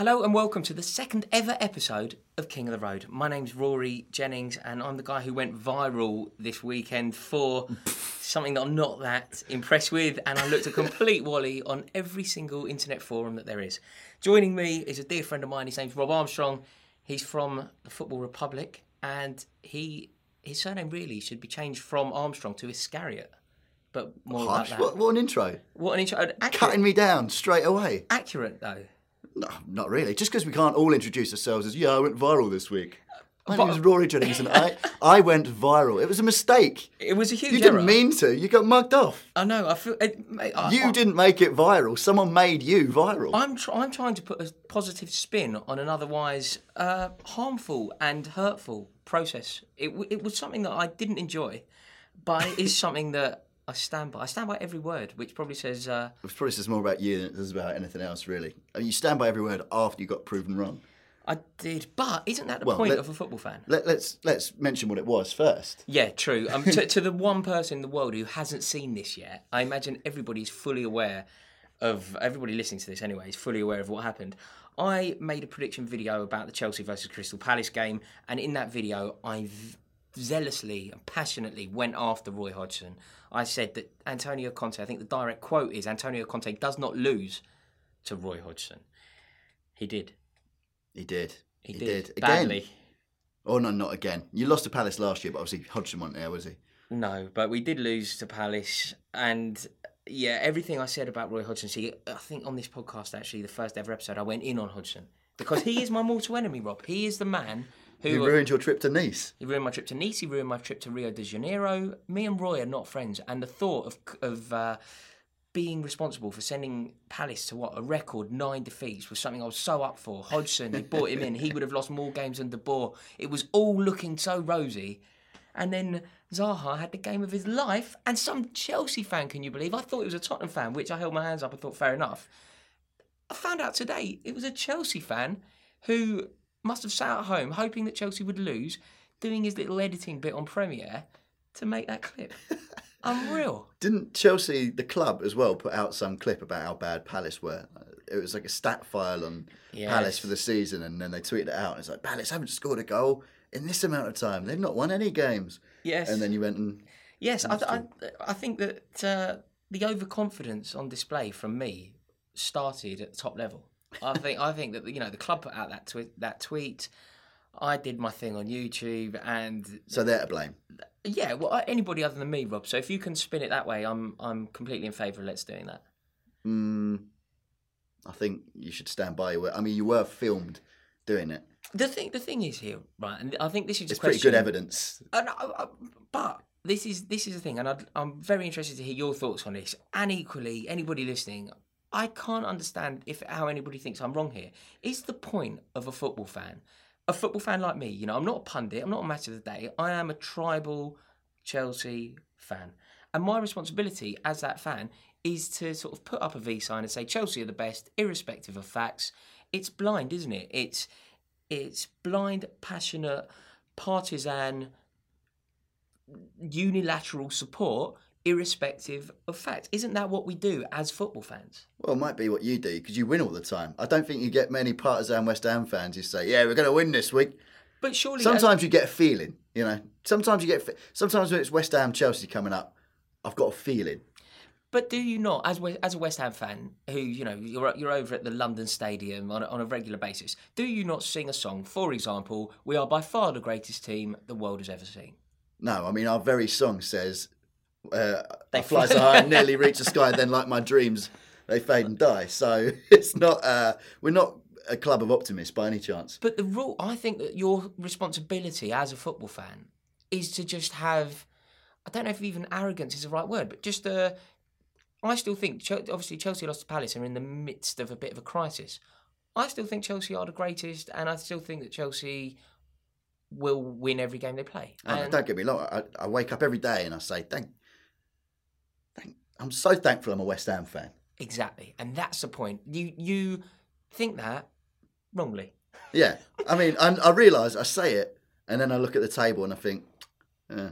Hello and welcome to the second ever episode of King of the Road. My name's Rory Jennings and I'm the guy who went viral this weekend for something that I'm not that impressed with and I looked a complete wally on every single internet forum that there is. Joining me is a dear friend of mine, his name's Rob Armstrong. He's from the Football Republic and he his surname really should be changed from Armstrong to Iscariot. But more that. what, what an intro. What an intro. Accurate, Cutting me down straight away. accurate though. No, not really. Just because we can't all introduce ourselves as, yeah, I went viral this week. My But- name is Rory Jennings and I, I went viral. It was a mistake. It was a huge You didn't mean to. You got mugged off. I know. I feel. It, mate, I, You I, didn't make it viral. Someone made you viral. I'm tr- I'm trying to put a positive spin on an otherwise uh, harmful and hurtful process. It w- it was something that I didn't enjoy, but it is something that I stand by. I stand by every word, which probably says. Uh, It probably says more about you than it does about anything else, really. I mean, you stand by every word after you got proven wrong. I did, but isn't that the Well, point let- of a football fan? Let, let's let's mention what it was first. Yeah, true. Um, to, to the one person in the world who hasn't seen this yet, I imagine everybody's fully aware of everybody listening to this anyway is fully aware of what happened. I made a prediction video about the Chelsea versus Crystal Palace game, and in that video, I zealously and passionately went after Roy Hodgson. I said that Antonio Conte, I think the direct quote is Antonio Conte does not lose to Roy Hodgson. He did. He did. He, He did. did. Again. Badly. Oh no, not again. You lost to Palace last year, but obviously Hodgson wasn't there, was he? No, but we did lose to Palace, and yeah, everything I said about Roy Hodgson. See, I think on this podcast, actually, the first ever episode, I went in on Hodgson because he is my mortal enemy, Rob. He is the man who You ruined your trip to Nice. he ruined my trip to Nice. He ruined my trip to Rio de Janeiro. Me and Roy are not friends, and the thought of of uh, being responsible for sending Palace to what a record nine defeats was something I was so up for. Hodgson, they brought him in. He would have lost more games than De Boer. It was all looking so rosy, and then Zaha had the game of his life, and some Chelsea fan, can you believe? I thought it was a Tottenham fan, which I held my hands up and thought fair enough. I found out today it was a Chelsea fan who must have sat at home hoping that Chelsea would lose, doing his little editing bit on Premiere to make that clip. Unreal. Didn't Chelsea, the club as well, put out some clip about how bad Palace were? It was like a stat file on Palace for the season, and then they tweeted it out. And it's like Palace haven't scored a goal in this amount of time. They've not won any games. Yes. And then you went and Yes, I, I, I think that uh, the overconfidence on display from me started at the top level. I think I think that you know the club put out that tweet. That tweet. I did my thing on YouTube, and so they're to blame. yeah, well, anybody other than me, Rob. So if you can spin it that way, I'm I'm completely in favour of let's doing that. Mm, I think you should stand by your. I mean, you were filmed doing it. The thing, the thing is here, right? And I think this is It's pretty good evidence. Uh, no, uh, but this is this is the thing, and I'd, I'm very interested to hear your thoughts on this. And equally, anybody listening, I can't understand if how anybody thinks I'm wrong here. Is the point of a football fan, a football fan like me? You know, I'm not a pundit. I'm not a match of the day. I am a tribal Chelsea fan, and my responsibility as that fan is to sort of put up a V sign and say Chelsea are the best, irrespective of facts. It's blind, isn't it? It's it's blind, passionate, partisan unilateral support irrespective of fact. Isn't that what we do as football fans? Well, it might be what you do because you win all the time. I don't think you get many partisan West Ham fans who say, "Yeah, we're going to win this week." But surely Sometimes you get a feeling, you know. Sometimes you get. Sometimes when it's West Ham Chelsea coming up, I've got a feeling. But do you not, as as a West Ham fan, who you know you're you're over at the London Stadium on a, on a regular basis, do you not sing a song? For example, "We are by far the greatest team the world has ever seen." No, I mean our very song says, uh, They "I fly so high, nearly reach the sky, then like my dreams, they fade and die." So it's not. Uh, we're not a club of optimists by any chance. But the rule, I think that your responsibility as a football fan is to just have, I don't know if even arrogance is the right word, but just a. I still think, obviously, Chelsea lost to Palace and are in the midst of a bit of a crisis. I still think Chelsea are the greatest, and I still think that Chelsea will win every game they play. And And- don't get me wrong. I, I wake up every day and I say, "Thank, thank." I'm so thankful I'm a West Ham fan. Exactly, and that's the point. You you think that wrongly. Yeah, I mean, I, I realise I say it, and then I look at the table and I think, eh.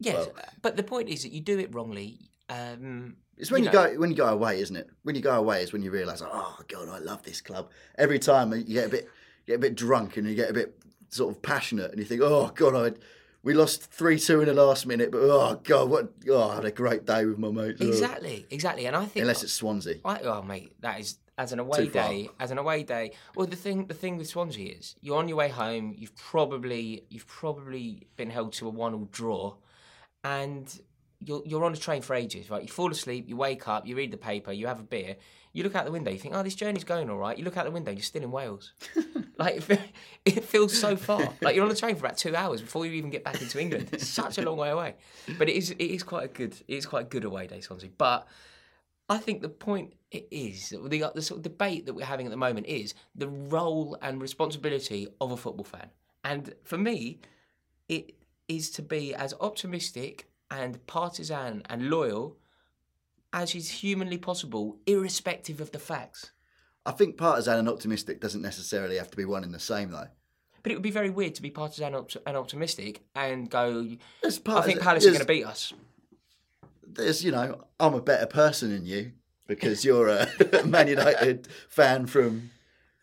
Yes, Well- but the point is that you do it wrongly. Um, It's when you, know- go when you go away, isn't it? When you go away is when you realise, oh god, I love this club. Every time you get a bit get a bit drunk and you get a bit sort of passionate, and you think, oh god, I we lost three two in the last minute, but oh god, what oh, I had a great day with my mates. Exactly, exactly, and I think Unless it's Swansea. I, oh mate, that is as an away day. As an away day. Well, the thing, the thing with Swansea is, you're on your way home. You've probably, you've probably been held to a one-all draw, and you're you're on a train for ages. Right? You fall asleep. You wake up. You read the paper. You have a beer. You look out the window. You think, oh, this journey's going all right. You look out the window. You're still in Wales. like it, feels so far. Like you're on the train for about two hours before you even get back into England. It's such a long way away. But it is, it is quite a good, it is quite a good away day, Swansea. But I think the point it is the the sort of debate that we're having at the moment is the role and responsibility of a football fan, and for me, it is to be as optimistic and partisan and loyal as is humanly possible, irrespective of the facts. I think partisan and optimistic doesn't necessarily have to be one in the same though. But it would be very weird to be partisan and optimistic and go, I think Palace are going to beat us. There's you know I'm a better person than you because you're a Man United fan from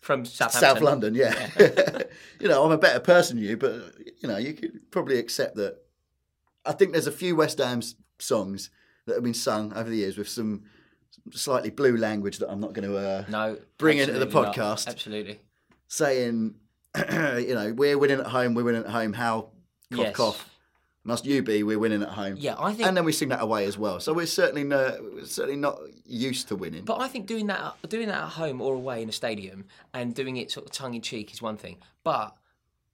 From Southampton. South London, yeah. you know, I'm a better person than you, but you know, you could probably accept that. I think there's a few West Ham songs that have been sung over the years with some slightly blue language that I'm not going to uh, No. Bring into the absolutely not. podcast. Absolutely. saying, you know, we're winning at home, we're winning at home. How cough Yes. cough must you be? We're winning at home. Yeah, I think. and then we sing that away as well. So we're certainly no, we're certainly not used to winning. But I think doing that doing that at home or away in a stadium and doing it sort of tongue in cheek is one thing. But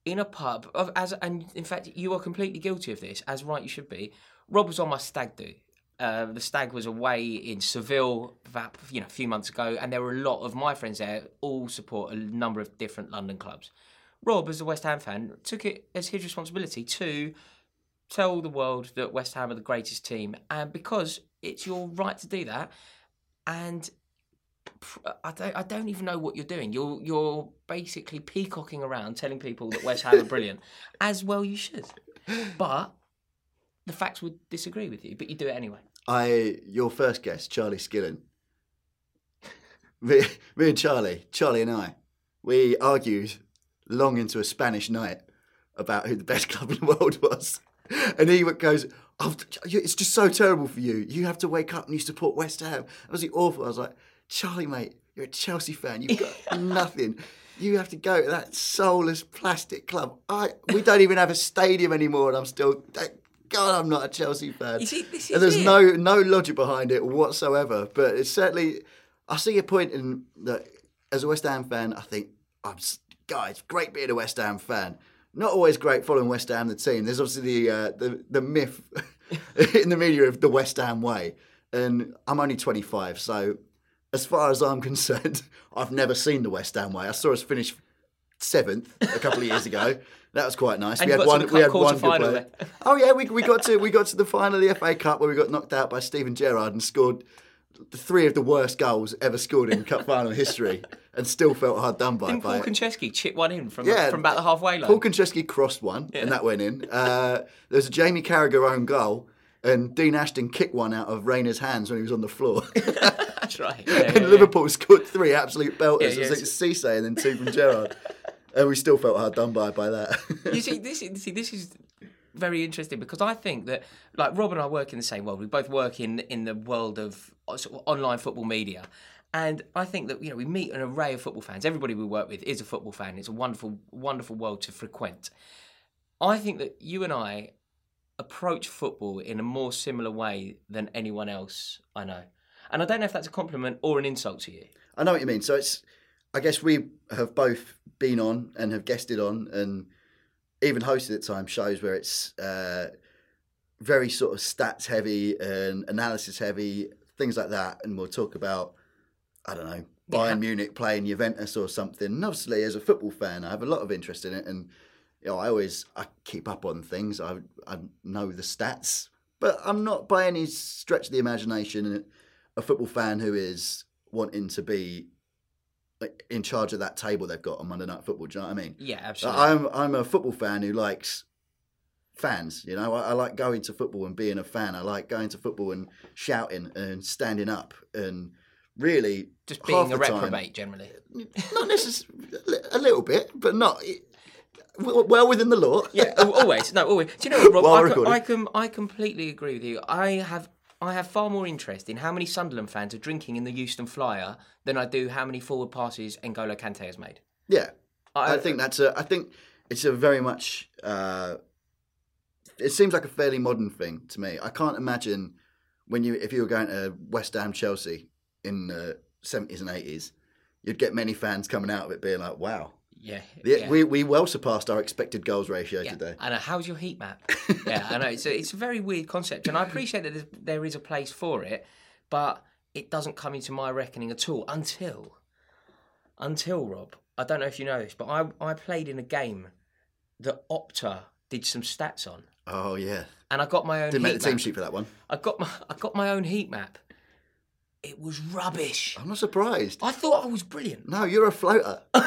in a pub, as and in fact you are completely guilty of this, as right you should be. Rob was on my stag do. Uh, the stag was away in Seville about you know a few months ago, and there were a lot of my friends there, all support a number of different London clubs. Rob, as a West Ham fan, took it as his responsibility to tell the world that West Ham are the greatest team, and because it's your right to do that, and I don't, I don't even know what you're doing. You're you're basically peacocking around, telling people that West Ham are brilliant, as well you should. But the facts would disagree with you, but you do it anyway. I, your first guest, Charlie Skillen. Me, me and Charlie, Charlie and I, we argued long into a Spanish night about who the best club in the world was. And he goes, oh, It's just so terrible for you. You have to wake up and you support West Ham. That was awful. I was like, Charlie, mate, you're a Chelsea fan. You've got nothing. You have to go to that soulless plastic club. I, we don't even have a stadium anymore, and I'm still. God, I'm not a Chelsea fan. You see, this and there's it. no no logic behind it whatsoever. But it's certainly, I see a point in that. As a West Ham fan, I think, I'm s- God, it's great being a West Ham fan. Not always great following West Ham, the team. There's obviously the uh, the the myth in the media of the West Ham way, and I'm only 25, so as far as I'm concerned, I've never seen the West Ham way. I saw us finish seventh a couple of years ago. That was quite nice. And we had one. We had one good Oh yeah, we, we got to we got to the final of the FA Cup where we got knocked out by Steven Gerrard and scored the three of the worst goals ever scored in cup final history, and still felt hard done by. Didn't by Paul. Konchesky chip one in from Yeah, from about the halfway line? Paul Konchesky crossed one, and that went in. Uh, there was a Jamie Carragher own goal, and Dean Ashton kicked one out of Reina's hands when he was on the floor. That's right. Yeah, yeah, and yeah. Liverpool scored three absolute belters. Yeah, it was yeah, like Cisse and then two from Gerrard. And we still felt hard done by by that. You see, this is see, this is very interesting because I think that like Rob and I work in the same world. We both work in in the world of uh, sort of online football media. And I think that you know we meet an array of football fans. Everybody we work with is a football fan. It's a wonderful, wonderful world to frequent. I think that you and I approach football in a more similar way than anyone else I know. And I don't know if that's a compliment or an insult to you. I know what you mean. So it's, I guess we have both been on and have guested on and even hosted at times shows where it's uh, very sort of stats heavy and analysis heavy, things like that. And we'll talk about, I don't know, Bayern Yeah. Munich playing Juventus or something. And obviously, as a football fan, I have a lot of interest in it. And, you know, I always, I keep up on things. I, I know the stats, but I'm not by any stretch of the imagination a football fan who is wanting to be in charge of that table they've got on Monday Night Football. Do you know what I mean? Yeah, absolutely. I'm I'm a football fan who likes fans. You know, I, I like going to football and being a fan. I like going to football and shouting and standing up and really Just being a the time- reprobate generally. Not necessarily a little bit, but not well within the law. Yeah, always. No, always. Do you know what, Rob? I, recording. I, com- I completely agree with you. I have I have far more interest in how many Sunderland fans are drinking in the Euston Flyer than I do how many forward passes N'Golo Kante has made. Yeah, I- I, think that's a. I think it's a very much. Uh, it seems like a fairly modern thing to me. I can't imagine when you if you were going to West Ham, Chelsea in the seventies and eighties, you'd get many fans coming out of it being like, "Wow, Yeah, the, yeah. we we well surpassed our expected goals ratio Yeah, today." I know. How's your heat map? yeah, I know. It's a, it's a very weird concept, and I appreciate that there's- a place for it, but it doesn't come into my reckoning at all until, until Rob. I don't know if you know this, but I I played in a game that Opta did some stats on, Oh yeah, and I got my own. didn't make the team map. sheet for that one. I got my I got my own heat map. It was rubbish. I'm not surprised. I thought I was brilliant. No, you're a floater.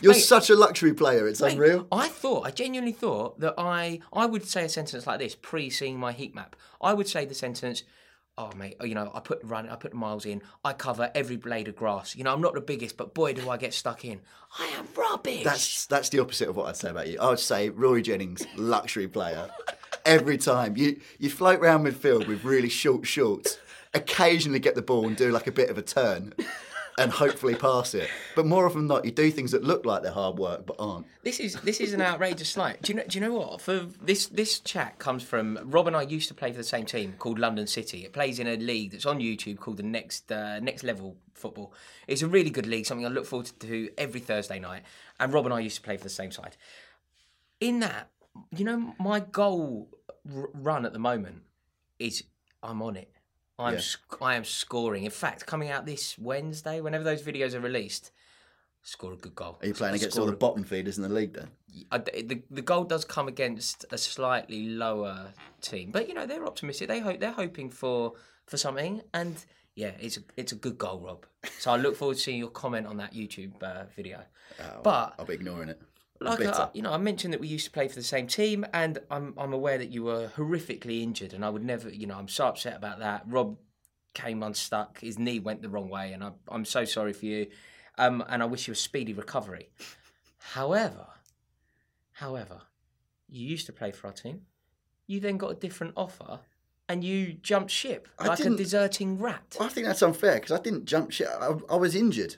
You're Mate, such a luxury player. It's Mate, unreal. I thought, I genuinely thought that I, I would say a sentence like this pre seeing my heat map. I would say the sentence, "Oh mate, oh, you know, I put the run, I put miles in, I cover every blade of grass. You know, I'm not the biggest, but boy, do I get stuck in. I am rubbish." That's that's the opposite of what I'd say about you. I would say Rory Jennings, luxury player. Every time you you float round midfield with really short shorts, occasionally get the ball and do like a bit of a turn, and hopefully pass it. But more often than not, you do things that look like they're hard work but aren't. This is this is an outrageous slight. Do you know? Do you know what? For this this chat comes from Rob and I used to play for the same team called London City. It plays in a league that's on YouTube called the Next uh, Next Level Football. It's a really good league, something I look forward to every Thursday night. And Rob and I used to play for the same side. In that, you know, my goal r- run at the moment is I'm on it. I'm Yeah. sc- I am scoring. In fact, coming out this Wednesday, whenever those videos are released, score a good goal. Are you playing against all the bottom feeders in the league then? I, the the goal does come against a slightly lower team, but you know they're optimistic. They hope they're hoping for for something, and yeah, it's a, it's a good goal, Rob. So I look forward to seeing your comment on that YouTube uh, video. but I'll be ignoring it. Like uh, you know, I mentioned that we used to play for the same team, and I'm I'm aware that you were horrifically injured, and I would never, you know, I'm so upset about that. Rob came unstuck; his knee went the wrong way, and I'm I'm so sorry for you, um, and I wish you a speedy recovery. However, however, you used to play for our team. You then got a different offer, and you jumped ship like a deserting rat. I think that's unfair because I didn't jump shit. I, I was injured.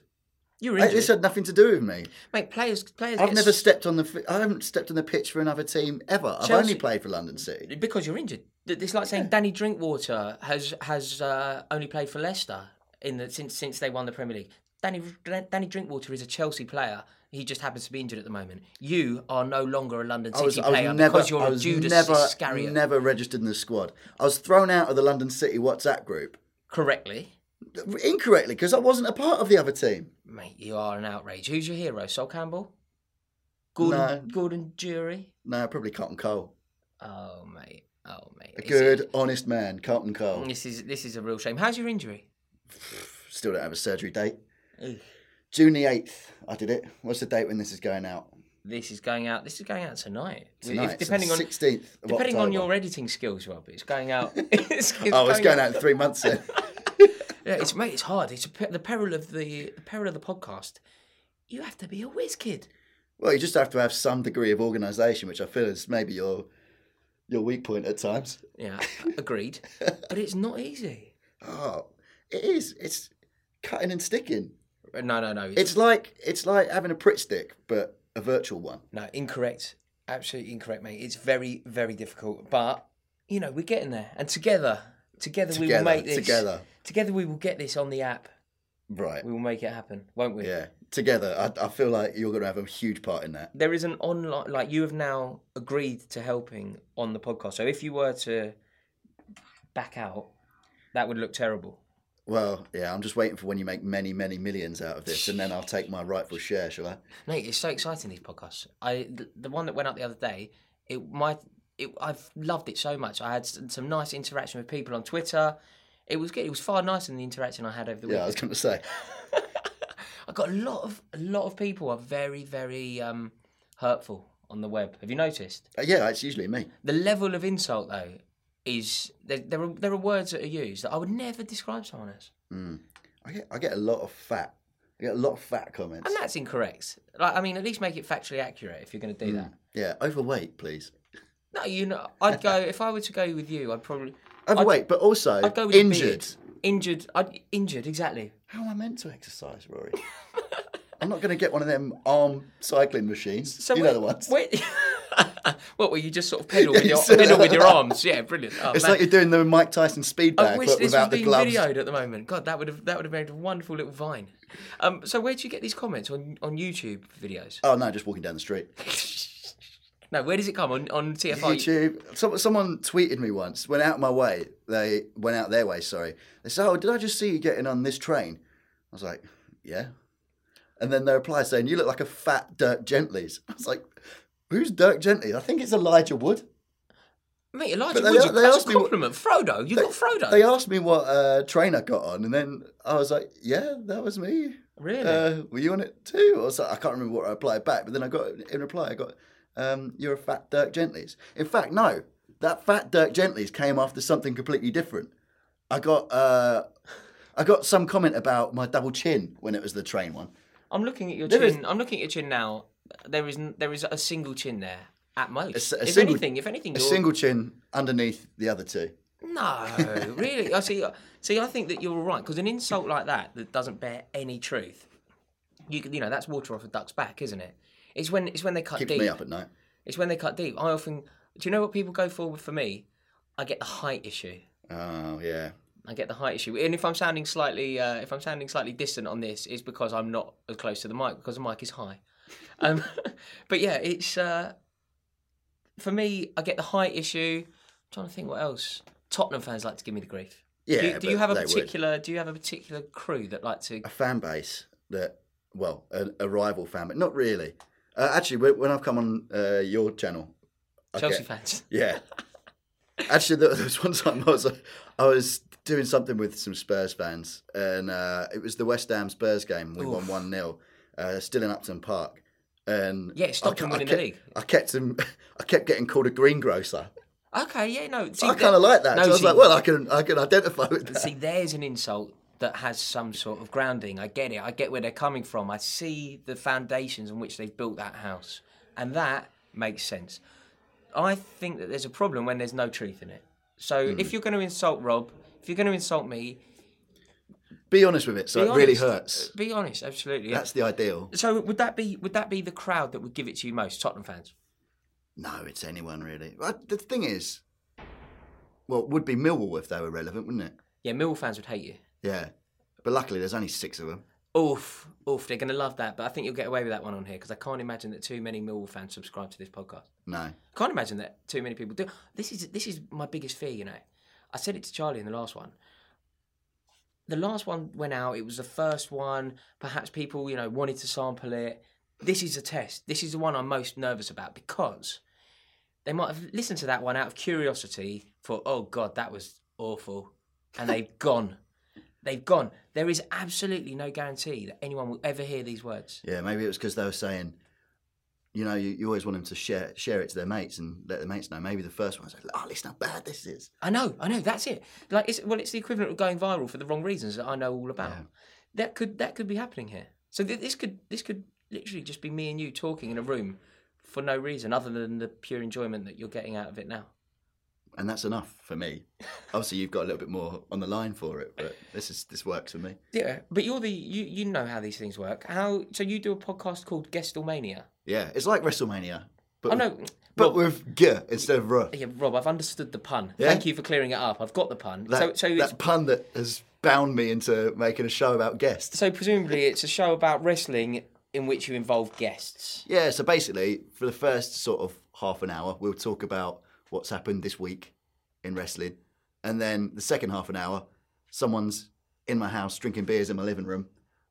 You were injured, This had nothing to do with me. mate. Players, players. I've never s- stepped on the. I haven't stepped on the pitch for another team ever. I've only played for London City. because you're injured. It's like saying Danny Drinkwater has has uh, only played for Leicester in the since since they won the Premier League. Danny Danny Drinkwater is a Chelsea player. He just happens to be injured at the moment. You are no longer a London City was, player never, because you're I a was Judas never, Iscariot. never registered in the squad. I was thrown out of the London City WhatsApp group Correctly, incorrectly because I wasn't a part of the other team. mate. You are an outrage. Who's your hero? Sol Campbell. Gordon, No. Gordon Jury. No, probably Carlton Cole. Oh mate. Oh mate. A good, honest man, Carlton Cole. This is this is a real shame. How's your injury? Still don't have a surgery date. June the eighth. I did it. What's the date when this is going out? This is going out. This is going out tonight. If- Tonight. depending on sixteenth. Depending on your editing skills, Rob, it's going out. it's, it's Oh, it's going out in three months then. Yeah, it's mate, it's hard. It's a, pe- the peril of the, the peril of the podcast. You have to be a whiz kid. well, you just have to have some degree of organisation, which I feel is maybe your your weak point at times. Yeah, agreed. but it's not easy. Oh, it is. It's cutting and sticking. Uh, no, no, no. It's like it's like having a Pritt stick, but a virtual one. No, incorrect. Absolutely incorrect, mate. It's very, very difficult. But, you know, we're getting there. And together, together, we will make this. together. Together we will get this on the app. Right. We will make it happen, won't we? Yeah. Together, I, I feel like you're going to have a huge part in that. There is an online, like, you have now agreed to helping on the podcast. So if you were to back out, that would look terrible. Well, yeah, I'm just waiting for when you make many, many millions out of this, and then I'll take my rightful share, shall I? Mate, it's so exciting these podcasts. I the, the one that went up the other day, it my it, I've loved it so much. I had some nice interaction with people on Twitter. It was good. It was far nicer than the interaction I had over the Yeah, I was going to say. I got a lot of a lot of people are very very um, hurtful on the web. Have you noticed Uh, yeah, it's usually me. the level of insult though? Is there, there are there are words that are used that I would never describe someone as, I get, I get a lot of fat. I get a lot of fat comments. and that's incorrect. Like I mean, at least make it factually accurate if you're going to do that. Yeah, overweight, please. No, you know, I'd go if I were to go with you. I'd probably Overweight, but also I'd go with injured. Injured. I'd, injured, exactly. How am I meant to exercise, Rory? I'm not going to get one of them arm cycling machines. So you know the ones. What? were you just sort of pedal with your pedal with your arms? Yeah, brilliant. Oh, it's man. like you're doing the Mike Tyson speed I bag, wish but this was without the being gloves. videoed at the moment. God, that would have that would have made a wonderful little vine. Um, so where do you get these comments on on YouTube videos? Oh no, just walking down the street. No, where does it come on on TFI? YouTube. Some, someone tweeted me once. Went out my way. They went out their way. Sorry. They said, "Oh, did I just see you getting on this train?" I was like, "Yeah." And then they replied saying, "You look like a fat Dirk Gently's." I was like, "Who's Dirk Gently?" I think it's Elijah Wood. Mate, Elijah But they- Wood's a, they that's asked a me what- Frodo, you got Frodo. They asked me what uh, train I got on, and then I was like, "Yeah, that was me." Really? Uh, were you on it too? Or so, I can't remember what I replied back, but then I got in reply, I got, um, "You're a fat Dirk Gently's." In fact, no, that fat Dirk Gently's came after something completely different. I got, uh, I got some comment about my double chin when it was the train one. I'm looking at your There chin. I'm looking at your chin now. There is n- there is a single chin there at most. A s- a if single- anything, if anything, A you're- single chin underneath the other two. No, really. I see. See, I think that you're all right because an insult like that that doesn't bear any truth, you you know, that's water off a duck's back, isn't it? It's when it's when they cut Keeps deep. me up at night. It's when they cut deep. I often. Do you know what people go for for me? I get the height issue. Oh yeah. I get the height issue, and if I'm sounding slightly, uh, if I'm sounding slightly distant on this, it's because I'm not as close to the mic because the mic is high. Um, but yeah, it's uh, for me. I get the height issue. I'm trying to think what else. Tottenham fans like to give me the grief. Yeah, Do you, do you have a they would. particular? Do you have a particular crew that like to? a fan base that, well, a, a rival fan, but not really. Uh, actually, when, I've come on uh, your channel, Chelsea get- fans. Yeah. Actually, there was one time I was I was doing something with some Spurs fans, and uh, it was the West Ham Spurs game. We won one 0 uh, still in Upton Park. And Yeah, stop I, them I winning the league. I kept him. I kept getting called a greengrocer. Okay, yeah, no. See, I kind of like that. No, so I was see, like, well, I can I can identify with that. See, there's an insult that has some sort of grounding. I get it. I get where they're coming from. I see the foundations on which they've built that house, and that makes sense. I think that there's a problem when there's no truth in it. So Hmm. if you're going to insult Rob, if you're going to insult me, Be honest with it, so it really hurts. Be honest, absolutely. That's the ideal. So would that be would that be the crowd that would give it to you most, Tottenham fans? No, it's anyone really. But the thing is, well, it would be Millwall if they were relevant, wouldn't it? Yeah, Millwall fans would hate you. Yeah. But luckily, there's only six of them. Oof, oof, they're going to love that. But I think you'll get away with that one on here because I can't imagine that too many Millwall fans subscribe to this podcast. No. I can't imagine that too many people do. This is this is my biggest fear. You know, I said it to Charlie in the last one. The last one went out. It was the first one. Perhaps people, you know, wanted to sample it. This is a test. This is the one I'm most nervous about because they might have listened to that one out of curiosity. For oh god, that was awful, and they've gone. They've gone. There is absolutely no guarantee that anyone will ever hear these words. Yeah, maybe it was because they were saying, you know, you, you always want them to share share it to their mates and let their mates know. Maybe the first one was like, oh, listen how bad this is. I know, I know. That's it. Like, it's well, it's the equivalent of going viral for the wrong reasons that I know all about. That could that could be happening here. So th- this could this could literally just be me and you talking in a room for no reason other than the pure enjoyment that you're getting out of it now. and that's enough for me. Obviously, you've got a little bit more on the line for it, but this is this works for me. Yeah, but you're the you you know how these things work. How so you do a podcast called Guestalmania? Yeah, it's like WrestleMania, but Oh no, but Rob, with g instead of r. yeah, Rob, I've understood the pun. Yeah? Thank you for clearing it up. I've got the pun. That, so so it's, that pun that has bound me into making a show about guests. so presumably it's a show about wrestling in which you involve guests. Yeah, so basically, for the first sort of half an hour, we'll talk about what's happened this week in wrestling. And then the second half an hour, someone's in my house drinking beers in my living room,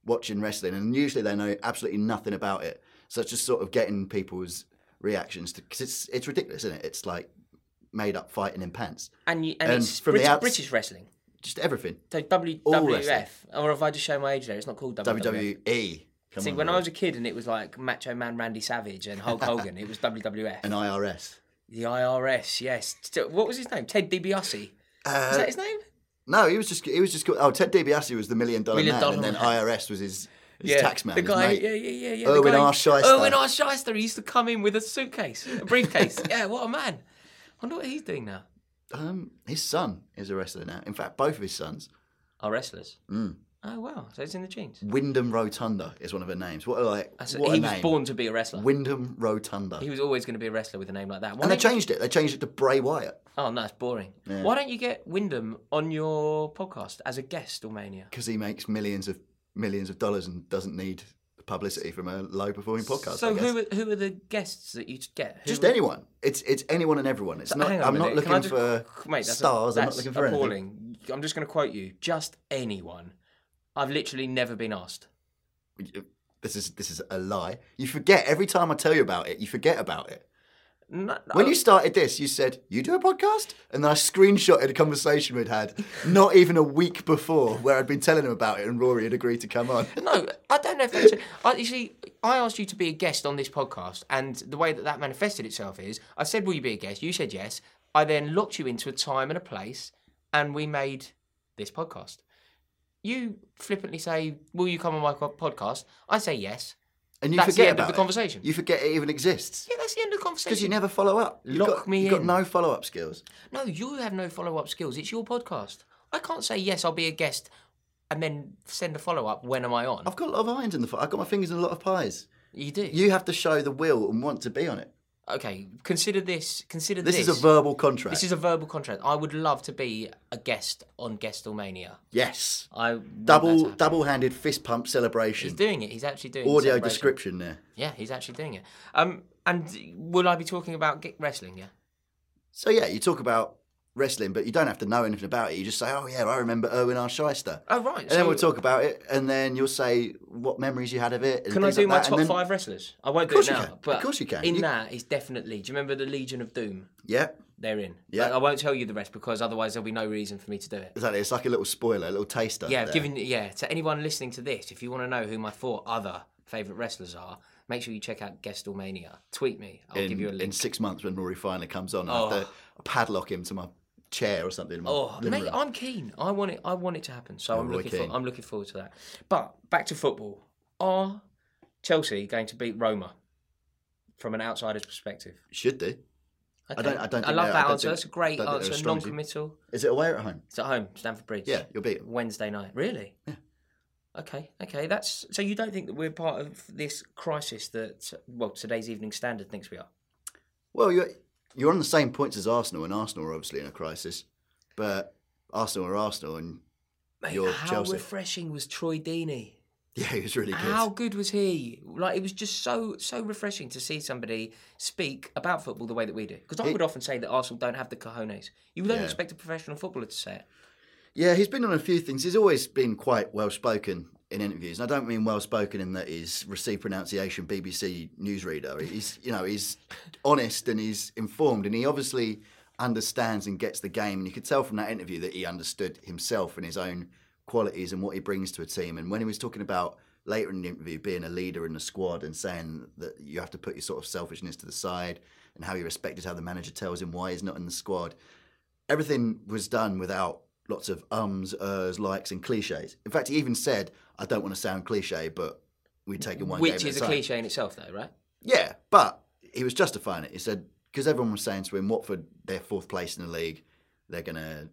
watching wrestling. And usually they know absolutely nothing about it. So it's just sort of getting people's reactions to, because it's, it's ridiculous, isn't it? It's like made up fighting in pants. And you and, And it's from the British, outs- British wrestling. Just everything. So WWF. Or have I just shown my age there? It's not called WWF. WWE. Come See, on, when I was a kid and it was like Macho Man Randy Savage and Hulk Hogan, it was WWF. an IRS. The IRS, yes. What was his name? Ted DiBiase. Uh, Is that his name? No, he was just he was just called, oh Ted DiBiase was the million dollar Million man, dollar and then man. IRS was his, his tax man. The his guy, mate. yeah, yeah, yeah, yeah. Erwin the guy, R. Shyster. Irwin R. Schyster. He used to come in with a suitcase, a briefcase. yeah, what a man. I wonder what he's doing now. Um, his son is a wrestler now. In fact, both of his sons. Are wrestlers. Mm. Oh wow, so it's in the genes. Windham Rotunda is one of her names. What like ah, That's- what he a was name. born to be a wrestler. Windham Rotunda. he was always going to be a wrestler with a name like that. Why and they don't you- changed it. They changed it to Bray Wyatt Oh no, it's boring. Why don't you get Windham on your podcast as a guest, or mania? because he makes millions of millions of dollars and doesn't need publicity from a low performing podcast. So I guess. who are, who are the guests that you get? Who Just are- anyone. It's it's anyone and everyone. It's not. Hang on a I'm not minute, looking can I just- for Mate, that's stars. I'm not that's looking for anything. appalling. I'm just going to quote you. Just anyone. I've literally never been asked. This is this is a lie. You forget every time I tell you about it. You forget about it. No, When you started this, you said, You do a podcast? And then I screenshotted a conversation we'd had not even a week before where I'd been telling him about it and Rory had agreed to come on. No, I don't know if that's. I, you see, I asked you to be a guest on this podcast, and the way that that manifested itself is I said, Will you be a guest? You said yes. I then locked you into a time and a place, and we made this podcast. You flippantly say, Will you come on my co- podcast? I say yes. And you That's the forget end of about the it. conversation. You forget it even exists. Yeah, that's the end of the conversation. Because you never follow up. You've Lock got, me You've got in. no follow up skills. No, you have no follow up skills. It's your podcast. I can't say, Yes, I'll be a guest, and then send a follow up. When am I on? I've got a lot of irons in the fire. I've got my fingers in a lot of pies. You do. You have to show the will and want to be on it. Okay, consider this. Consider This, this. is a verbal contract. This is a verbal contract. I would love to be a guest on Guestalmania. yes. I want that to Double double handed fist pump celebration. He's doing it. He's actually doing Audio description there. Yeah, he's actually doing it. Um, and will I be talking about wrestling? Yeah. So yeah, you talk about wrestling, but you don't have to know anything about it. You just say, "Oh yeah, I remember Irwin R. Schyster." Oh right. And then we'll talk about it, and then you'll say what memories you had of it. And Can I do like my top then- five wrestlers? I won't do it now. can. Of course you can. In You- that is definitely. Do you remember the Legion of Doom? Yeah, They're in. Yeah. Like, I won't tell you the rest because otherwise there'll be no reason for me to do it. exactly. It's like a little spoiler, a little taster. Yeah, there. given yeah to anyone listening to this. If you want to know who my four other favourite wrestlers are, make sure you check out Guestalmania. Tweet me. I'll in, give you a link. in six months when Rory finally comes on. I Oh. have to oh. padlock him to my chair or something. in my Oh, mate, room. I'm keen. I want it. I want it to happen. So Oh, I'm Roy looking. For, I'm looking forward to that. But back to football. Are Chelsea going to beat Roma from an outsider's perspective? should do. Okay. don't- I don't I love they're- I that answer. think- That's a great don't think they're a answer. Non-committal. Is it away or at home? It's at home, Stamford Bridge. Yeah, you'll beat 'em. Wednesday night. Really? Yeah. Okay. Okay. That's so. You don't think that we're part of this crisis that well today's Evening Standard thinks we are? Well, you're you're on the same points as Arsenal, and Arsenal are obviously in a crisis. But Arsenal are Arsenal, and Mate, you're how Chelsea. refreshing was Troy Deeney? yeah, he was really good. How good was he? Like it was just so so refreshing to see somebody speak about football the way that we do. Because I He- would often say that Arsenal don't have the cojones. You don't Yeah. expect a professional footballer to say it. Yeah, he's been on a few things. He's always been quite well spoken in interviews. And I don't mean well spoken in that he's received pronunciation BBC newsreader. He's you know, he's honest and he's informed and he obviously understands and gets the game. And you could tell from that interview that he understood himself and his own qualities and what he brings to a team. And when he was talking about later in the interview being a leader in the squad and saying that you have to put your sort of selfishness to the side and how he respected how the manager tells him why he's not in the squad everything was done without lots of ums, ers, likes, and cliches. In fact, he even said, "I don't want to sound cliche, but we take it one Which is a time." cliche in itself, though, right? Yeah, but he was justifying it. He said, because everyone was saying to him, Watford, they're fourth place in the league. They're gonna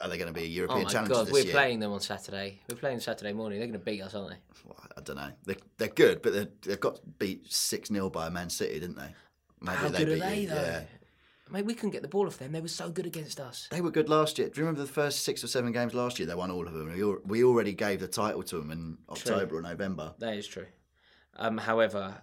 are they going to be a Oh European my challenge god, this we're year? playing them on Saturday. We're playing Saturday morning. They're going to beat us, aren't they? Well, I don't know. They they're good, but they they've got beat six 0 by Man City, didn't they? Maybe How good are they you, though? Yeah. Mate, we couldn't get the ball off them. They were so good against us. They were good last year. Do you remember the first six or seven games last year? They won all of them. We, al- we already gave the title to them in October or November. That is true. Um, however,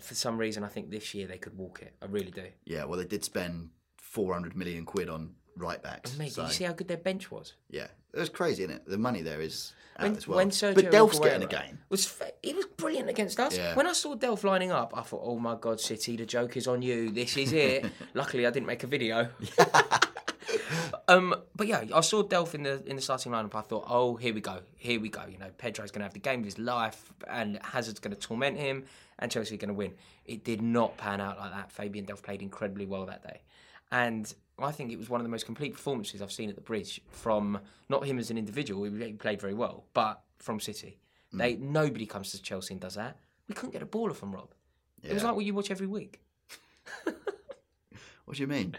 for some reason, I think this year they could walk it. I really do. Yeah, well, they did spend 400 million quid on right backs. Mate, so, did you see how good their bench was? yeah, it was crazy, isn't it? The money there is out When, as well. when Sergio but Delph's Aguero getting a game. Was he was brilliant against us. Yeah. When I saw Delph lining up, I thought, "Oh my God, City, the joke is on you. This is it." Luckily, I didn't make a video. um, but yeah, I saw Delph in the in the starting lineup. I thought, "Oh, here we go, here we go." You know, Pedro's going to have the game of his life, and Hazard's going to torment him, and Chelsea are going to win. It did not pan out like that. Fabian Delph played incredibly well that day, and I think it was one of the most complete performances I've seen at the Bridge from not him as an individual. He played very well, but from City. Mm. They nobody comes to Chelsea and does that. We couldn't get a baller from Rob. It was like what you watch every week. What do you mean?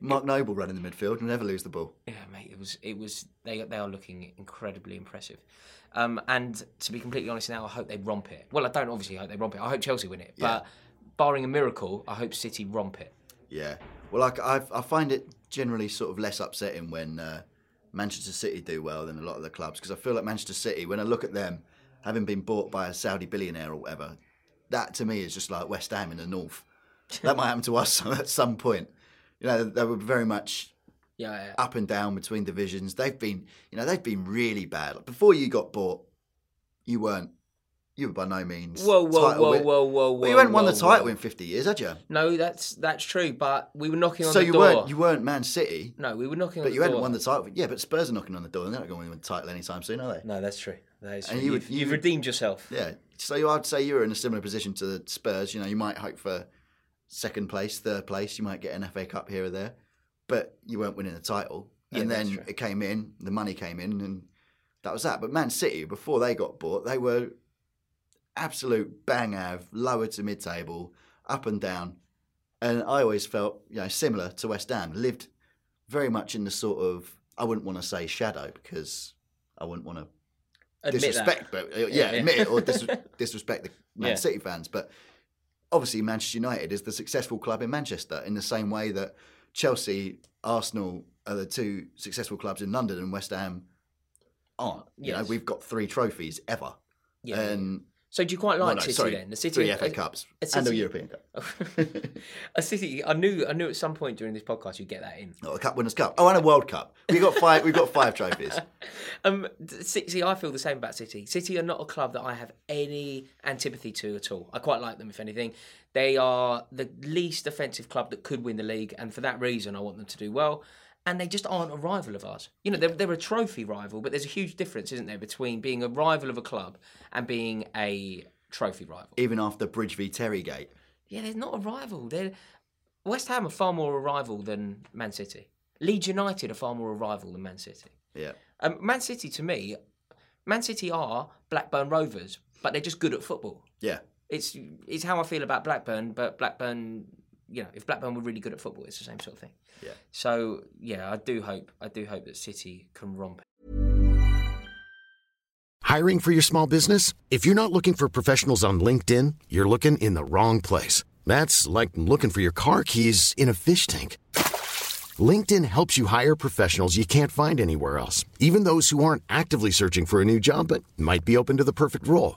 Mark Noble running the midfield and never lose the ball. Yeah, mate, it was it was they they are looking incredibly impressive. Um, and to be completely honest now, I hope they romp it. Well, I don't obviously hope they romp it. I hope Chelsea win it. But barring a miracle, I hope City romp it. Yeah. Well, like I, I find it generally sort of less upsetting when uh, Manchester City do well than a lot of the clubs because I feel like Manchester City, when I look at them, having been bought by a Saudi billionaire or whatever, that to me is just like West Ham in the north. that might happen to us at some point. You know, they were very much Yeah, yeah. up and down between divisions. They've been, you know, they've been really bad. Before you got bought, you weren't. You were by no means. Whoa, whoa, title whoa, win- whoa, whoa, Well, you hadn't won the title whoa. in fifty years, had you? No, that's that's true. But we were knocking on So the you weren't. You weren't Man City. No, we were knocking on the door. But the you door. hadn't won the title. Yeah, but Spurs are knocking on the door, and they're not going to win the title anytime soon, are they? No, that's true. That is true. And you you've, you redeemed yourself. Yeah. So you, I'd say you were in a similar position to the Spurs. You know, you might hope for second place, third place. You might get an FA Cup here or there, but you weren't winning the title. Yeah, and then true. it came in, the money came in, and that was that. But Man City, before they got bought, they were absolute bang av, lower to mid table, up and down. And I always felt, you know, similar to West Ham, lived very much in the sort of, I wouldn't want to say shadow because I wouldn't want to Admit disrespect, that. but uh, yeah, Yeah, yeah. admit it or dis- disrespect the Man Yeah. City fans. But obviously, Manchester United is the successful club in Manchester in the same way that Chelsea, Arsenal are the two successful clubs in London, and West Ham aren't. You know, we've got three trophies ever. Yeah. And So do you quite like well, no, City sorry, then? The City three FA Cups a and a City- European Cup. a City. I knew. I knew at some point during this podcast you'd get that in. Oh, a Cup Winners' Cup. Oh, and a World Cup. We got five. We've got five trophies. Um, City. I feel the same about City. City are not a club that I have any antipathy to at all. I quite like them. If anything, they are the least offensive club that could win the league, and for that reason, I want them to do well. And they just aren't a rival of ours. You know, they're, they're a trophy rival, but there's a huge difference, isn't there, between being a rival of a club and being a trophy rival. Even after Bridge v Terry Gate. Yeah, they're not a rival. They're West Ham are far more a rival than Man City. Leeds United are far more a rival than Man City. Yeah. Um, Man City, to me, Man City are Blackburn Rovers, but they're just good at football. Yeah. It's it's how I feel about Blackburn, but Blackburn, you know, if Blackburn were really good at football, it's the same sort of thing. Yeah. So yeah, I do hope I do hope that City can romp. Hiring for your small business? If you're not looking for professionals on LinkedIn, you're looking in the wrong place. That's like looking for your car keys in a fish tank. LinkedIn helps you hire professionals you can't find anywhere else, even those who aren't actively searching for a new job but might be open to the perfect role.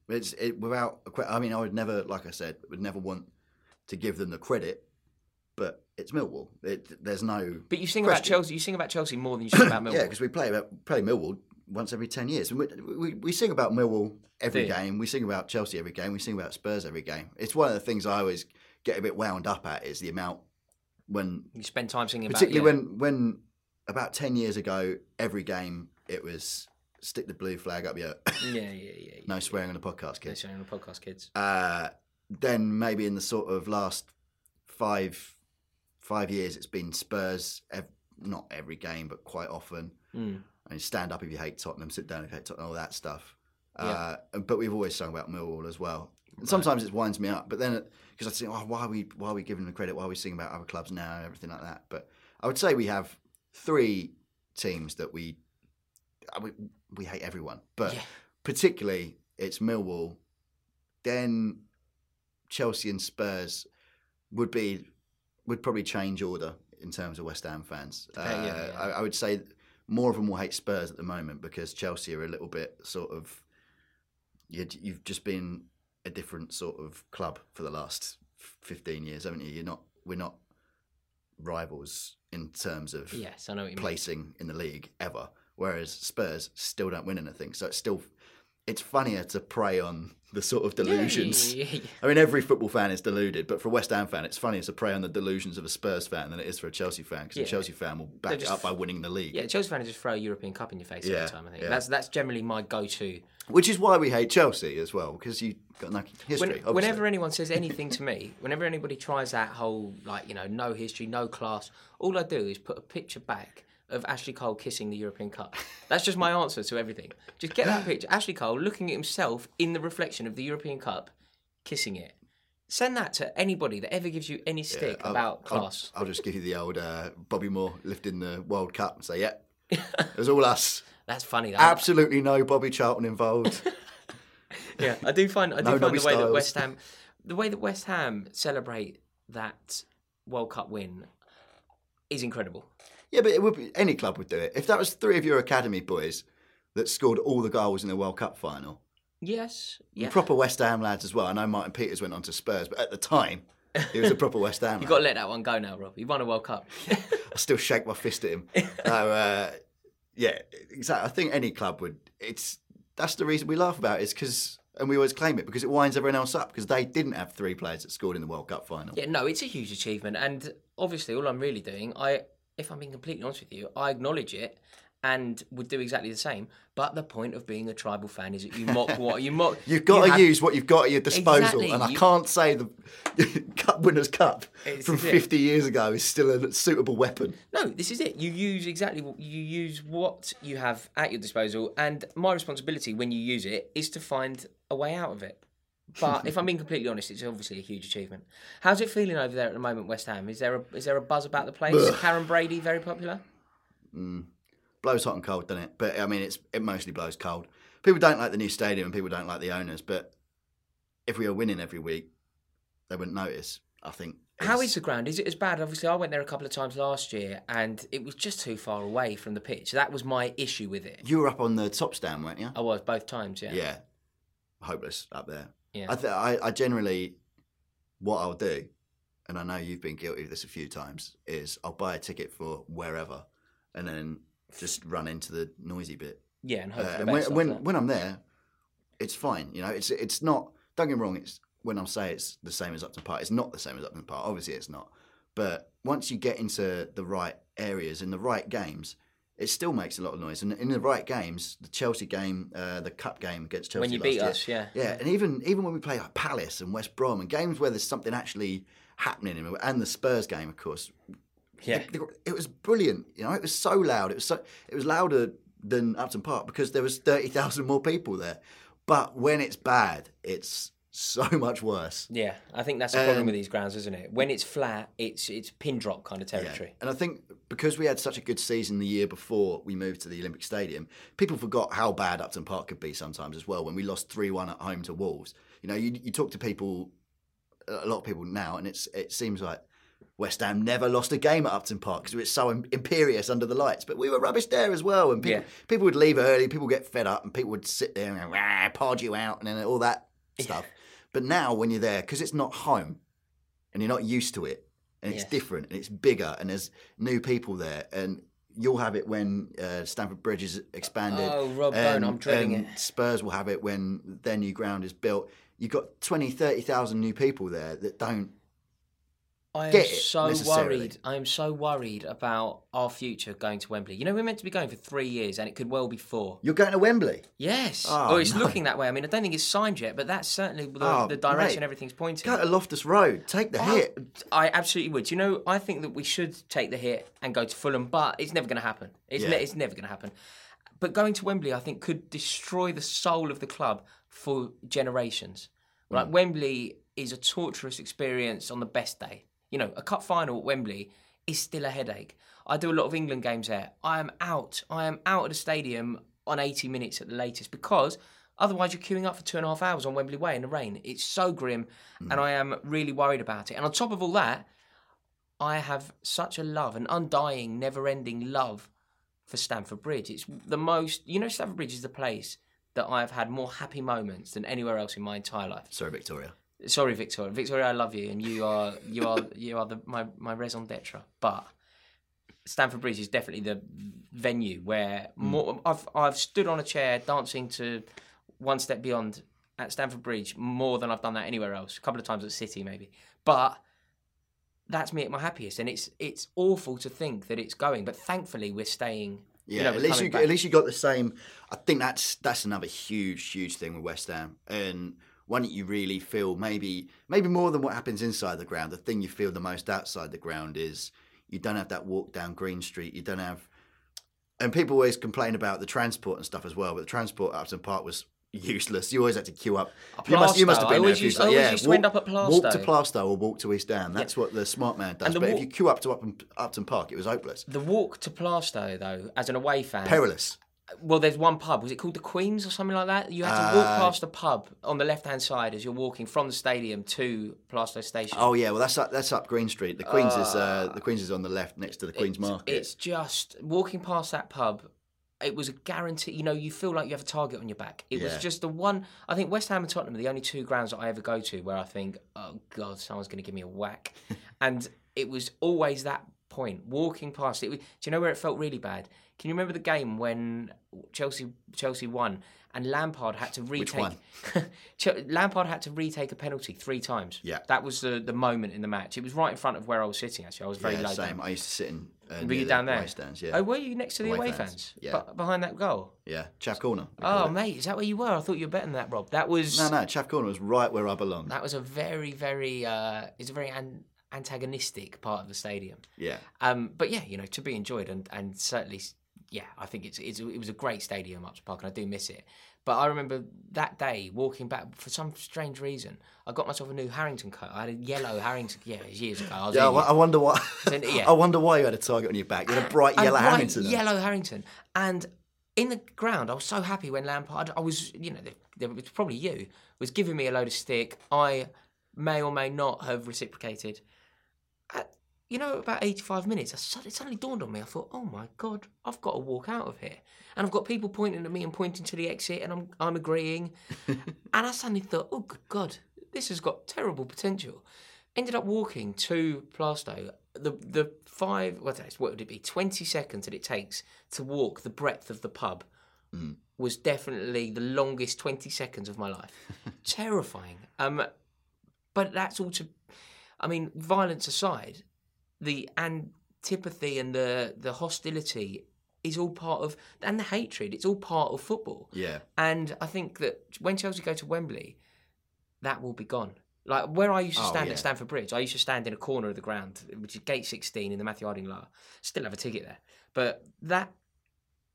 It's it, without. I mean, I would never, like I said, would never want to give them the credit, but it's Millwall. It, there's no. But you sing about. Chelsea. You sing about Chelsea more than you sing about Millwall. Yeah, because we play about play Millwall once every ten years. And we, we, we sing about Millwall every game. We sing about Chelsea every game. We sing about Spurs every game. It's one of the things I always get a bit wound up at is the amount when, you spend time singing particularly about. when when about ten years ago, every game it was stick the blue flag up your. yeah, yeah, yeah. yeah. no swearing on the podcast, kids. No swearing on the podcast, kids. Uh, then maybe in the sort of last five five years, it's been Spurs. Ev- not every game, but quite often. Mm. And stand up if you hate Tottenham, sit down if you hate Tottenham, all that stuff. Uh, but we've always sung about Millwall as well. And sometimes it winds me up, but then because I think, oh, why are we why are we giving them credit? Why are we singing about other clubs now and everything like that? But I would say we have three teams that we I mean, we hate everyone, but Yeah. particularly it's Millwall, then Chelsea and Spurs would be would probably change order in terms of West Ham fans. Uh, yeah, yeah. I, I would say more of them will hate Spurs at the moment because Chelsea are a little bit sort of you you've just been a different sort of club for the last fifteen years, haven't you? You're not we're not rivals in terms of Yes, I know you mean. placing in the league ever. Whereas Spurs still don't win anything, so it's still it's funnier to prey on the sort of delusions. yeah, yeah, yeah. I mean, every football fan is deluded, but for a West Ham fan, it's funnier to prey on the delusions of a Spurs fan than it is for a Chelsea fan because a Chelsea fan will back it just up by winning the league. Yeah, Chelsea fans just throw a European Cup in your face every time. I think that's that's generally my go-to. Which is why we hate Chelsea as well because you got no history. When, whenever anyone says anything to me, whenever anybody tries that whole like you know no history, no class, all I do is put a picture back of Ashley Cole kissing the European Cup. That's just my answer to everything. Just get that picture, Ashley Cole looking at himself in the reflection of the European Cup, kissing it. Send that to anybody that ever gives you any stick I'll- about I'll, class. I'll just give you the old uh, Bobby Moore lifting the World Cup and say, yeah, it was all us. That's funny. Though. Absolutely no Bobby Charlton involved. Yeah, I do find I do No find the way that West Ham, the way that West Ham celebrate that World Cup win is incredible. Yeah, but it would be, any club would do it. If that was three of your academy boys that scored all the goals in the World Cup final, Yes, yeah. proper West Ham lads as well. I know Martin Peters went on to Spurs, but at the time, he was a proper West Ham. You've got to let that one go now, Rob. You've won a World Cup. I still shake my fist at him. so, uh, yeah, exactly. I think any club would. It's that's the reason we laugh about it, is because, and we always claim it because it winds everyone else up because they didn't have three players that scored in the World Cup final. yeah, no, it's a huge achievement, and obviously, all I'm really doing, I, if I'm being completely honest with you, I acknowledge it and would do exactly the same. But the point of being a tribal fan is that you mock what you mock. You've got you to have- use what you've got at your disposal, Exactly, and I you- can't say the Cup Winners' Cup It's- from it's it. 50 years ago is still a suitable weapon. No, this is it. You use exactly what you use what you have at your disposal, and my responsibility when you use it is to find a way out of it. But if I'm being completely honest, it's obviously a huge achievement. How's it feeling over there at the moment, West Ham? Is there a is there a buzz about the place? Karren Brady very popular. Mm. blows hot and cold, doesn't it? But I mean, it's it mostly blows cold. People don't like the new stadium, and people don't like the owners. But if we were winning every week, they wouldn't notice. I think. How is the ground? Is it as bad? Obviously, I went there a couple of times last year, and it was just too far away from the pitch. That was my issue with it. you were up on the top stand, weren't you? I was both times, yeah. Yeah, hopeless up there. Yeah. I, th- I I generally, what I'll do, and I know you've been guilty of this a few times, is I'll buy a ticket for wherever, and then just run into the noisy bit. Yeah, and Uh, and when when, that. when I'm there, it's fine. You know, it's it's not. Don't get me wrong. It's when I say it's the same as Upton Park. It's not the same as Upton Park. Obviously, it's not. But once you get into the right areas in the right games, it still makes a lot of noise. And in the right games, the Chelsea game, uh, the cup game against Chelsea When you last beat year, us, yeah. yeah, and even even when we play like Palace and West Brom and games where there's something actually happening, in and the Spurs game, of course, yeah. it, it was brilliant. You know, it was so loud. It was so it was louder than Upton Park because there was thirty thousand more people there. But when it's bad, it's so much worse. Yeah, I think that's the problem Um, with these grounds, isn't it? When it's flat, it's it's pin drop kind of territory. And I think because we had such a good season the year before we moved to the Olympic Stadium, people forgot how bad Upton Park could be sometimes as well when we lost 3 1 at home to Wolves. You know, you, you talk to people, a lot of people now, and it's it seems like West Ham never lost a game at Upton Park because it was so imperious under the lights. But we were rubbish there as well. And people, Yeah. people would leave early, people would get fed up, and people would sit there and pod you out and all that stuff. But now when you're there, because it's not home and you're not used to it, and it's Yes. different and it's bigger, and there's new people there, and you'll have it when uh, Stamford Bridge is expanded. Oh, Rob, and- I'm dreading it. Spurs will have it when their new ground is built. You've got 20, 30,000 new people there that don't. I am so worried. I am so worried about our future going to Wembley. You know, we're meant to be going for three years, and it could well be four. You're going to Wembley. Yes. Oh, or it's no. looking that way. I mean, I don't think it's signed yet, but that's certainly the, Oh, the direction mate. everything's pointing. Go to Loftus Road. Take the I- hit. I absolutely would. You know, I think that we should take the hit and go to Fulham, but it's never going to happen. It's, Yeah. ne- it's never going to happen. But going to Wembley, I think, could destroy the soul of the club for generations. Like Mm. Wembley is a torturous experience on the best day. You know, a cup final at Wembley is still a headache. I do a lot of England games there. I am out. I am out of the stadium on 80 minutes at the latest because otherwise you're queuing up for two and a half hours on Wembley Way in the rain. It's so grim, mm. and I am really worried about it. And on top of all that, I have such a love, an undying, never-ending love for Stamford Bridge. It's the most, you know, Stamford Bridge is the place that I've had more happy moments than anywhere else in my entire life. Sorry, Victoria. Sorry, Victoria. Victoria, I love you, and you are you are you are the my my raison d'être. But Stamford Bridge is definitely the venue where hmm. more. I've I've stood on a chair dancing to One Step Beyond at Stamford Bridge more than I've done that anywhere else. A couple of times at City, maybe, but that's me at my happiest, and it's it's awful to think that it's going. But thankfully, we're staying. Yeah, you know, at least you back. at least you got the same. I think that's that's another huge huge thing with West Ham, and one that you really feel maybe maybe more than what happens inside the ground. The thing you feel the most outside the ground is you don't have that walk down Green Street. You don't have, and people always complain about the transport and stuff as well. But the transport at Upton Park was useless. You always had to queue up. You must, you must have. I been there. always few used- I always yeah, used to walk, end up at Plaistow. Walk to. Plaistow or walk to East Down. That's what the smart man does. But if you queue up to Upton, Upton Park, it was hopeless. The walk to Plaistow, though, as an away fan, Perilous. Well, there's one pub. Was it called the Queens or something like that? You had to walk Uh, past a pub on the left-hand side as you're walking from the stadium to Plaistow Station. Oh yeah, well that's up, that's up Green Street. The Queens is uh, the Queens is on the left next to the Queens Market. It's just walking past that pub. It was a guarantee. You know, you feel like you have a target on your back. It was just the one. I think West Ham and Tottenham are the only two grounds that I ever go to where I think, oh god, someone's going to give me a whack. and it was always that point, walking past it. Do you know where it felt really bad? Can you remember the game when Chelsea Chelsea won and Lampard had to retake? Lampard had to retake a penalty three times. Yeah. that was the the moment in the match. It was right in front of where I was sitting. Actually, I was very yeah, low same. down. I used to sit in. Uh, Were you the down there? away stands. Yeah. Oh, were you next to the Away away, fans, fans? yeah. Be- behind that goal. yeah, Chaff Corner. Oh, it. mate, is that where you were? I thought you were better than that, Rob. That was No, no, Chaff Corner was right where I belonged. that was a very, very. Uh, it's a very an- antagonistic part of the stadium. Yeah. Um, but yeah, you know, to be enjoyed and and certainly, yeah, I think it's, it's it was a great stadium, Upton Park, and I do miss it. But I remember that day walking back for some strange reason. I got myself a new Harrington coat. I had a yellow Harrington. Yeah, it was years ago. I was Yeah, I. I wonder why. Yeah. I wonder why you had a target on your back. You had a bright yellow bright Harrington. on. Yellow Harrington. And in the ground, I was so happy when Lampard, I was, you know, it was probably you, was giving me a load of stick. I may or may not have reciprocated. You know, about 85 minutes, it suddenly dawned on me. I thought, oh my God, I've got to walk out of here. And I've got people pointing at me and pointing to the exit, and I'm, I'm agreeing. and I suddenly thought, oh, good God, this has got terrible potential. Ended up walking to Plaistow. The the five what, is- what would it be? Twenty seconds that it takes to walk the breadth of the pub was definitely the longest twenty seconds of my life. Terrifying. Um, but that's all to. I mean, violence aside, the antipathy and the the hostility is all part of, and the hatred. It's all part of football. Yeah. And I think that when Chelsea go to Wembley, that will be gone. Like where I used to Oh, stand yeah. at Stamford Bridge, I used to stand in a corner of the ground, which is gate 16 in the Matthew Harding Lower. Still have a ticket there. But that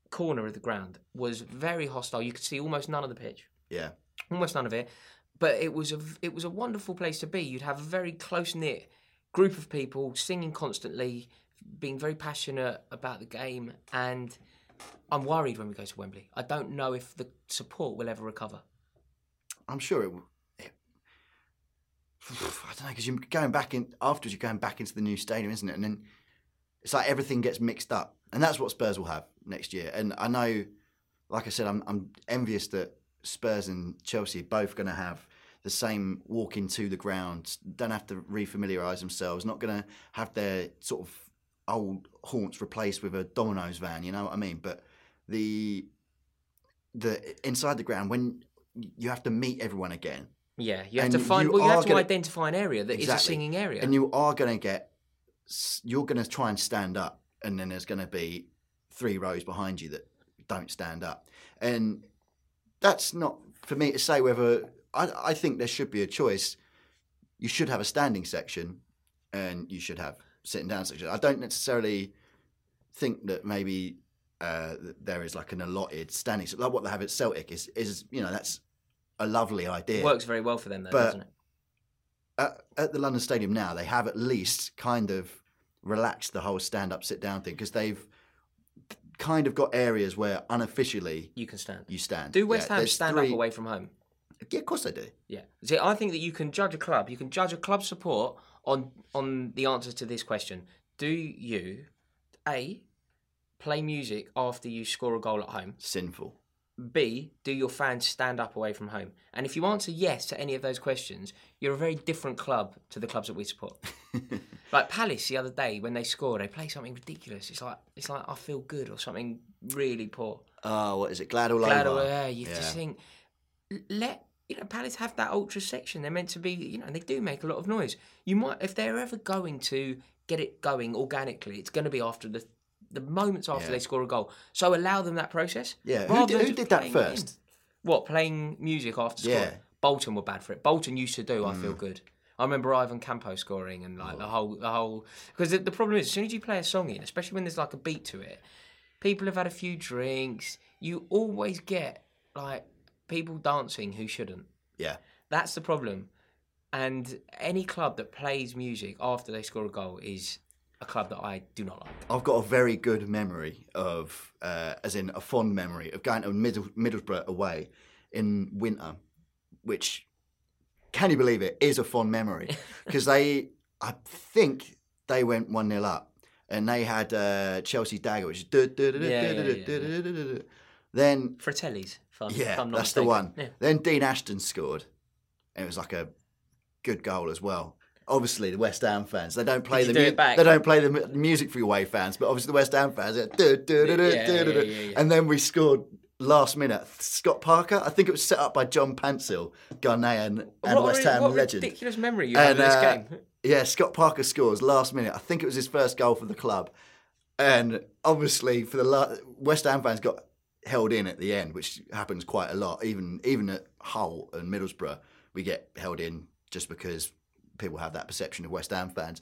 corner of the ground was very hostile. You could see almost none of the pitch. Yeah. almost none of it. But it was a it was a wonderful place to be. You'd have a very close knit group of people singing constantly, being very passionate about the game, and I'm worried when we go to Wembley. I don't know if the support will ever recover. I'm sure it. will- I don't know because you're going back in afterwards. You're going back into the new stadium, isn't it? And then it's like everything gets mixed up, and that's what Spurs will have next year. And I know, like I said, I'm I'm envious that Spurs and Chelsea are both going to have the same walk into the ground. Don't have to refamiliarise themselves. Not going to have their sort of old haunts replaced with a Domino's van. You know what I mean? But the the inside the ground when you have to meet everyone again Yeah, you have to find. you well, you have to gonna- identify an area that is a singing area. and you are going to get you're going to try and stand up and then there's going to be three rows behind you that don't stand up and that's not for me to say whether I, I think there should be a choice you should have a standing section and you should have sitting down section i don't necessarily think that maybe uh, there is like an allotted standing like what they have at celtic is is you know that's a lovely idea Works very well for them, though, But- doesn't it? at, at the London Stadium now, they have at least kind of relaxed the whole stand up, sit down thing because they've kind of got areas where unofficially You can stand. you stand. Do West Yeah, Ham stand three- up away from home? Yeah, of course they do. Yeah. See, I think that you can judge a club. You can judge a club support on on the answer to this question. Do you a play music after you score a goal at home? Sinful. B, do your fans stand up away from home? And if you answer yes to any of those questions, you're a very different club to the clubs that we support. like Palace the other day when they score, they play something ridiculous. It's like it's like I feel good or something really poor. Oh, what is it? Glad all Glad over. away, yeah, you Yeah. just think let you know Palace have that ultra section. They're meant to be, you know, and they do make a lot of noise. You might if they're ever going to get it going organically, it's going to be after the the moments after Yeah. they score a goal. So allow them that process. Yeah, who did- who did that it in. first? What playing music after scoring? Yeah. Mm. Bolton were bad for it. Bolton used to do. I feel good. I remember Ivan Campo scoring and like Oh. the whole the whole because the, the problem is as soon as you play a song in, especially when there's like a beat to it, people have had a few drinks. You always get like people dancing who shouldn't. Yeah. That's the problem. And any club that plays music after they score a goal is a club that I do not like. I've got a very good memory of, uh, as in a fond memory of going to Middle, Middlesbrough away in winter, which, can you believe it, is a fond memory because they, I think they went one 0 up, and they had uh, Chelsea dagger, which is Yeah, yeah, yeah, then Fratellis. If I'm, if yeah, not that's the one. Yeah. Then Dean Ashton scored, and it was like a good goal as well. Obviously, the West Ham fans they don't play the do mu- they don't play the music for your away fans, but obviously the West Ham fans. And then we scored last minute. Scott Parker, I think it was set up by John Paintsil, Ghanaian and West Ham what legend. ridiculous memory you have of this uh, game. Yeah, Scott Parker scores last minute. I think it was his first goal for the club, and obviously for the la- West Ham fans got held in at the end, which happens quite a lot. Even even at Hull and Middlesbrough, we get held in just because people have that perception of West Ham fans.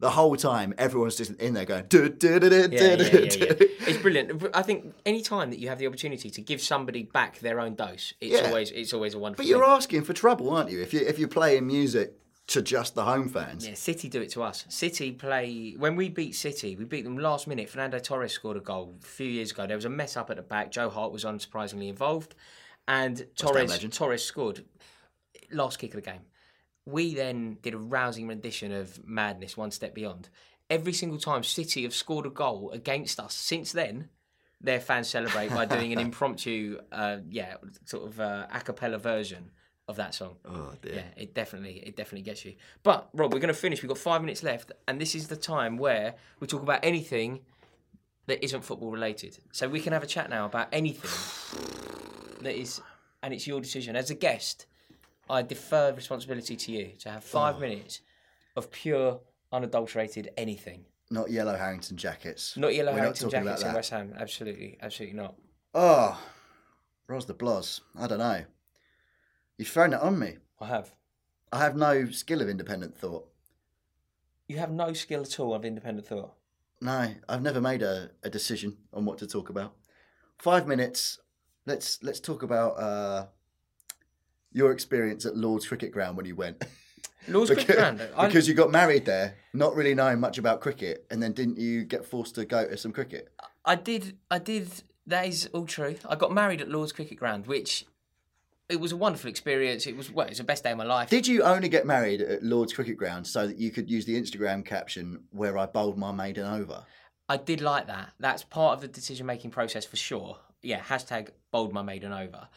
The whole time, everyone's just in there going, "Du- du- du- du- Yeah, du- yeah, du- yeah, yeah. It's brilliant. I think any time that you have the opportunity to give somebody back their own dose, it's Yeah. always it's always a wonderful. But you're thing. asking for trouble, aren't you? If you if you're playing music to just the home fans, Yeah, City do it to us. City play when we beat City, we beat them last minute. Fernando Torres scored a goal a few years ago. There was a mess up at the back. Joe Hart was unsurprisingly involved, and Torres. Torres scored last kick of the game. We then did a rousing rendition of Madness, one step beyond. Every single time City have scored a goal against us since then, their fans celebrate by doing an impromptu, uh, yeah, sort of uh, a cappella version of that song. oh dear. Yeah, it definitely it definitely gets you. But Rob, we're going to finish. We've got five minutes left, and this is the time where we talk about anything that isn't football related. So we can have a chat now about anything that is, and it's your decision as a guest. I defer responsibility to you to have five oh. minutes of pure, unadulterated anything. Not yellow Harrington jackets. Not yellow We're Harrington talking jackets in. West Ham. Absolutely, absolutely not. Oh, Ros the Blos. I don't know. You've thrown it on me. I have. I have no skill of independent thought. You have no skill at all of independent thought. No, I've never made a, a decision on what to talk about. Five minutes. Let's let's talk about uh, your experience at Lord's Cricket Ground when you went? Lord's Cricket Ground. I- because you got married there, not really knowing much about cricket, and then didn't you get forced to go to some cricket? I did. I did. That is all true. I got married at Lord's Cricket Ground, which it was a wonderful experience. It was well, it was the best day of my life. Did you only get married at Lord's Cricket Ground so that you could use the Instagram caption where I bowled my maiden over? I did like that. That's part of the decision making process for sure. Yeah, hashtag bowled my maiden over.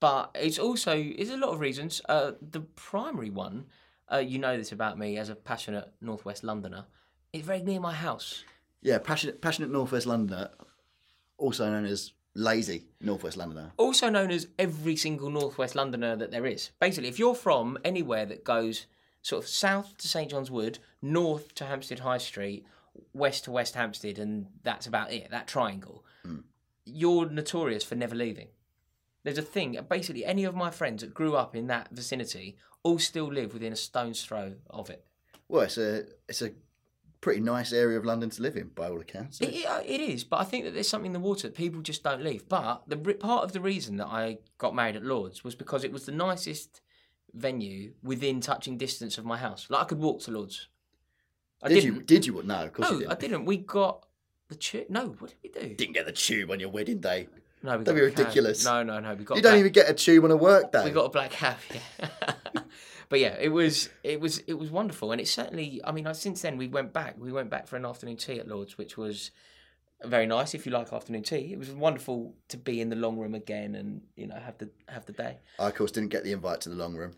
But it's also it's a lot of reasons. Uh, the primary one, uh, you know this about me as a passionate Northwest Londoner. It's very near my house. Yeah, passionate, passionate Northwest Londoner, also known as lazy Northwest Londoner. also known as every single Northwest Londoner that there is. Basically, if you're from anywhere that goes sort of south to St John's Wood, north to Hampstead High Street, west to West Hampstead, and that's about it, that triangle, hmm. you're notorious for never leaving. There's a thing, basically, any of my friends that grew up in that vicinity all still live within a stone's throw of it. Well, it's a it's a pretty nice area of London to live in, by all accounts. It, it, it is, but I think that there's something in the water that people just don't leave. But the part of the reason that I got married at Lords was because it was the nicest venue within touching distance of my house. Like I could walk to Lords. I did didn't. you? Did you? No, of course no, didn't. I didn't. We got the tube. No, what did we do? Didn't get the tube on your wedding day. No, we That'd be a cab. ridiculous. No, no, no. We got. You don't black- even get a tube on a work day. We got a black cab. Yeah. but yeah, it was it was it was wonderful, and it certainly. I mean, since then we went back. We went back for an afternoon tea at Lords, which was very nice. If you like afternoon tea, it was wonderful to be in the long room again, and you know have the have the day. I, of course, didn't get the invite to the long room.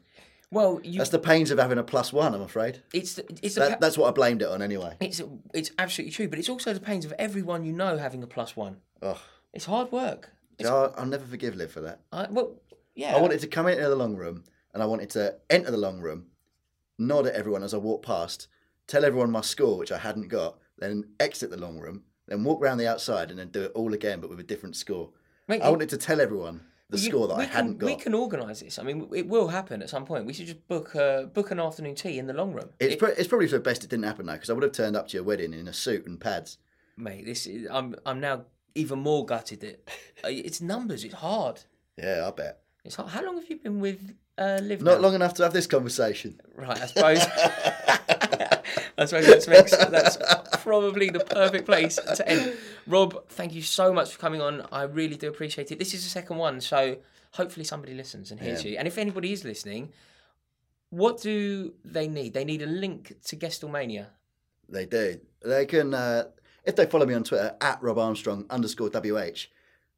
Well, you, That's the pains of having a plus one, I'm afraid. it's the, it's That, pa- that's what I blamed it on anyway. it's it's absolutely true, but it's also the pains of everyone you know having a plus one. Oh, It's hard work. It's, I'll, I'll never forgive Liv for that. I, well, yeah. I wanted to come into the long room and I wanted to enter the long room, nod at everyone as I walked past, tell everyone my score, which I hadn't got, then exit the long room, then walk round the outside and then do it all again but with a different score. I wanted to tell everyone the You- score that I hadn't got. We can organise this. I mean, it will happen at some point. We should just book a book an afternoon tea in the long room. It's, It- pro- it's probably for the best it didn't happen now because I would have turned up to your wedding in a suit and pads. mate, this is, I'm I'm now even more gutted. That uh, it's numbers. It's hard. Yeah, I bet. It's hard. How long have you been with uh? Not long enough to have this conversation. Right, I suppose. I suppose that's, makes, that's probably the perfect place to end. Rob, thank you so much for coming on. I really do appreciate it. This is the second one, so hopefully somebody listens and hears Yeah. you. And if anybody is listening, what do they need? They need a link to Gestalmania. They do. They can, uh, if they follow me on Twitter, at Rob Armstrong underscore WH,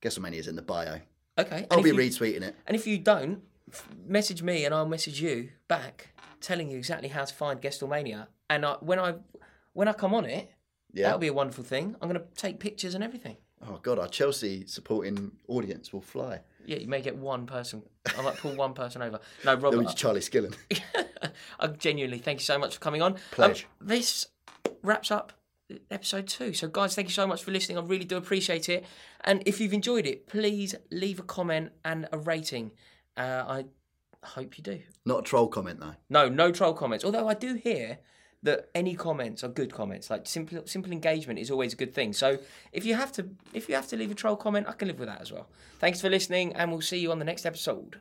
Guesslemania is in the bio. Okay. I'll be you- retweeting it. And if you don't, message me and I'll message you back, telling you exactly how to find Gestalmania. And I, when I when I come on it, Yeah. that'll be a wonderful thing. I'm going to take pictures and everything. Oh, God, our Chelsea supporting audience will fly. Yeah, you may get one person. I might pull one person over. No, That Rob, was Charlie Skillen. I genuinely thank you so much for coming on. Um, this wraps up episode two. So, guys, thank you so much for listening. I really do appreciate it. And if you've enjoyed it, please leave a comment and a rating. Uh, I hope you do. Not a troll comment, though. No, no troll comments. Although I do hear that any comments are good comments. Like simple simple engagement is always a good thing. So if you have to if you have to leave a troll comment, I can live with that as well. Thanks for listening, and we'll see you on the next episode.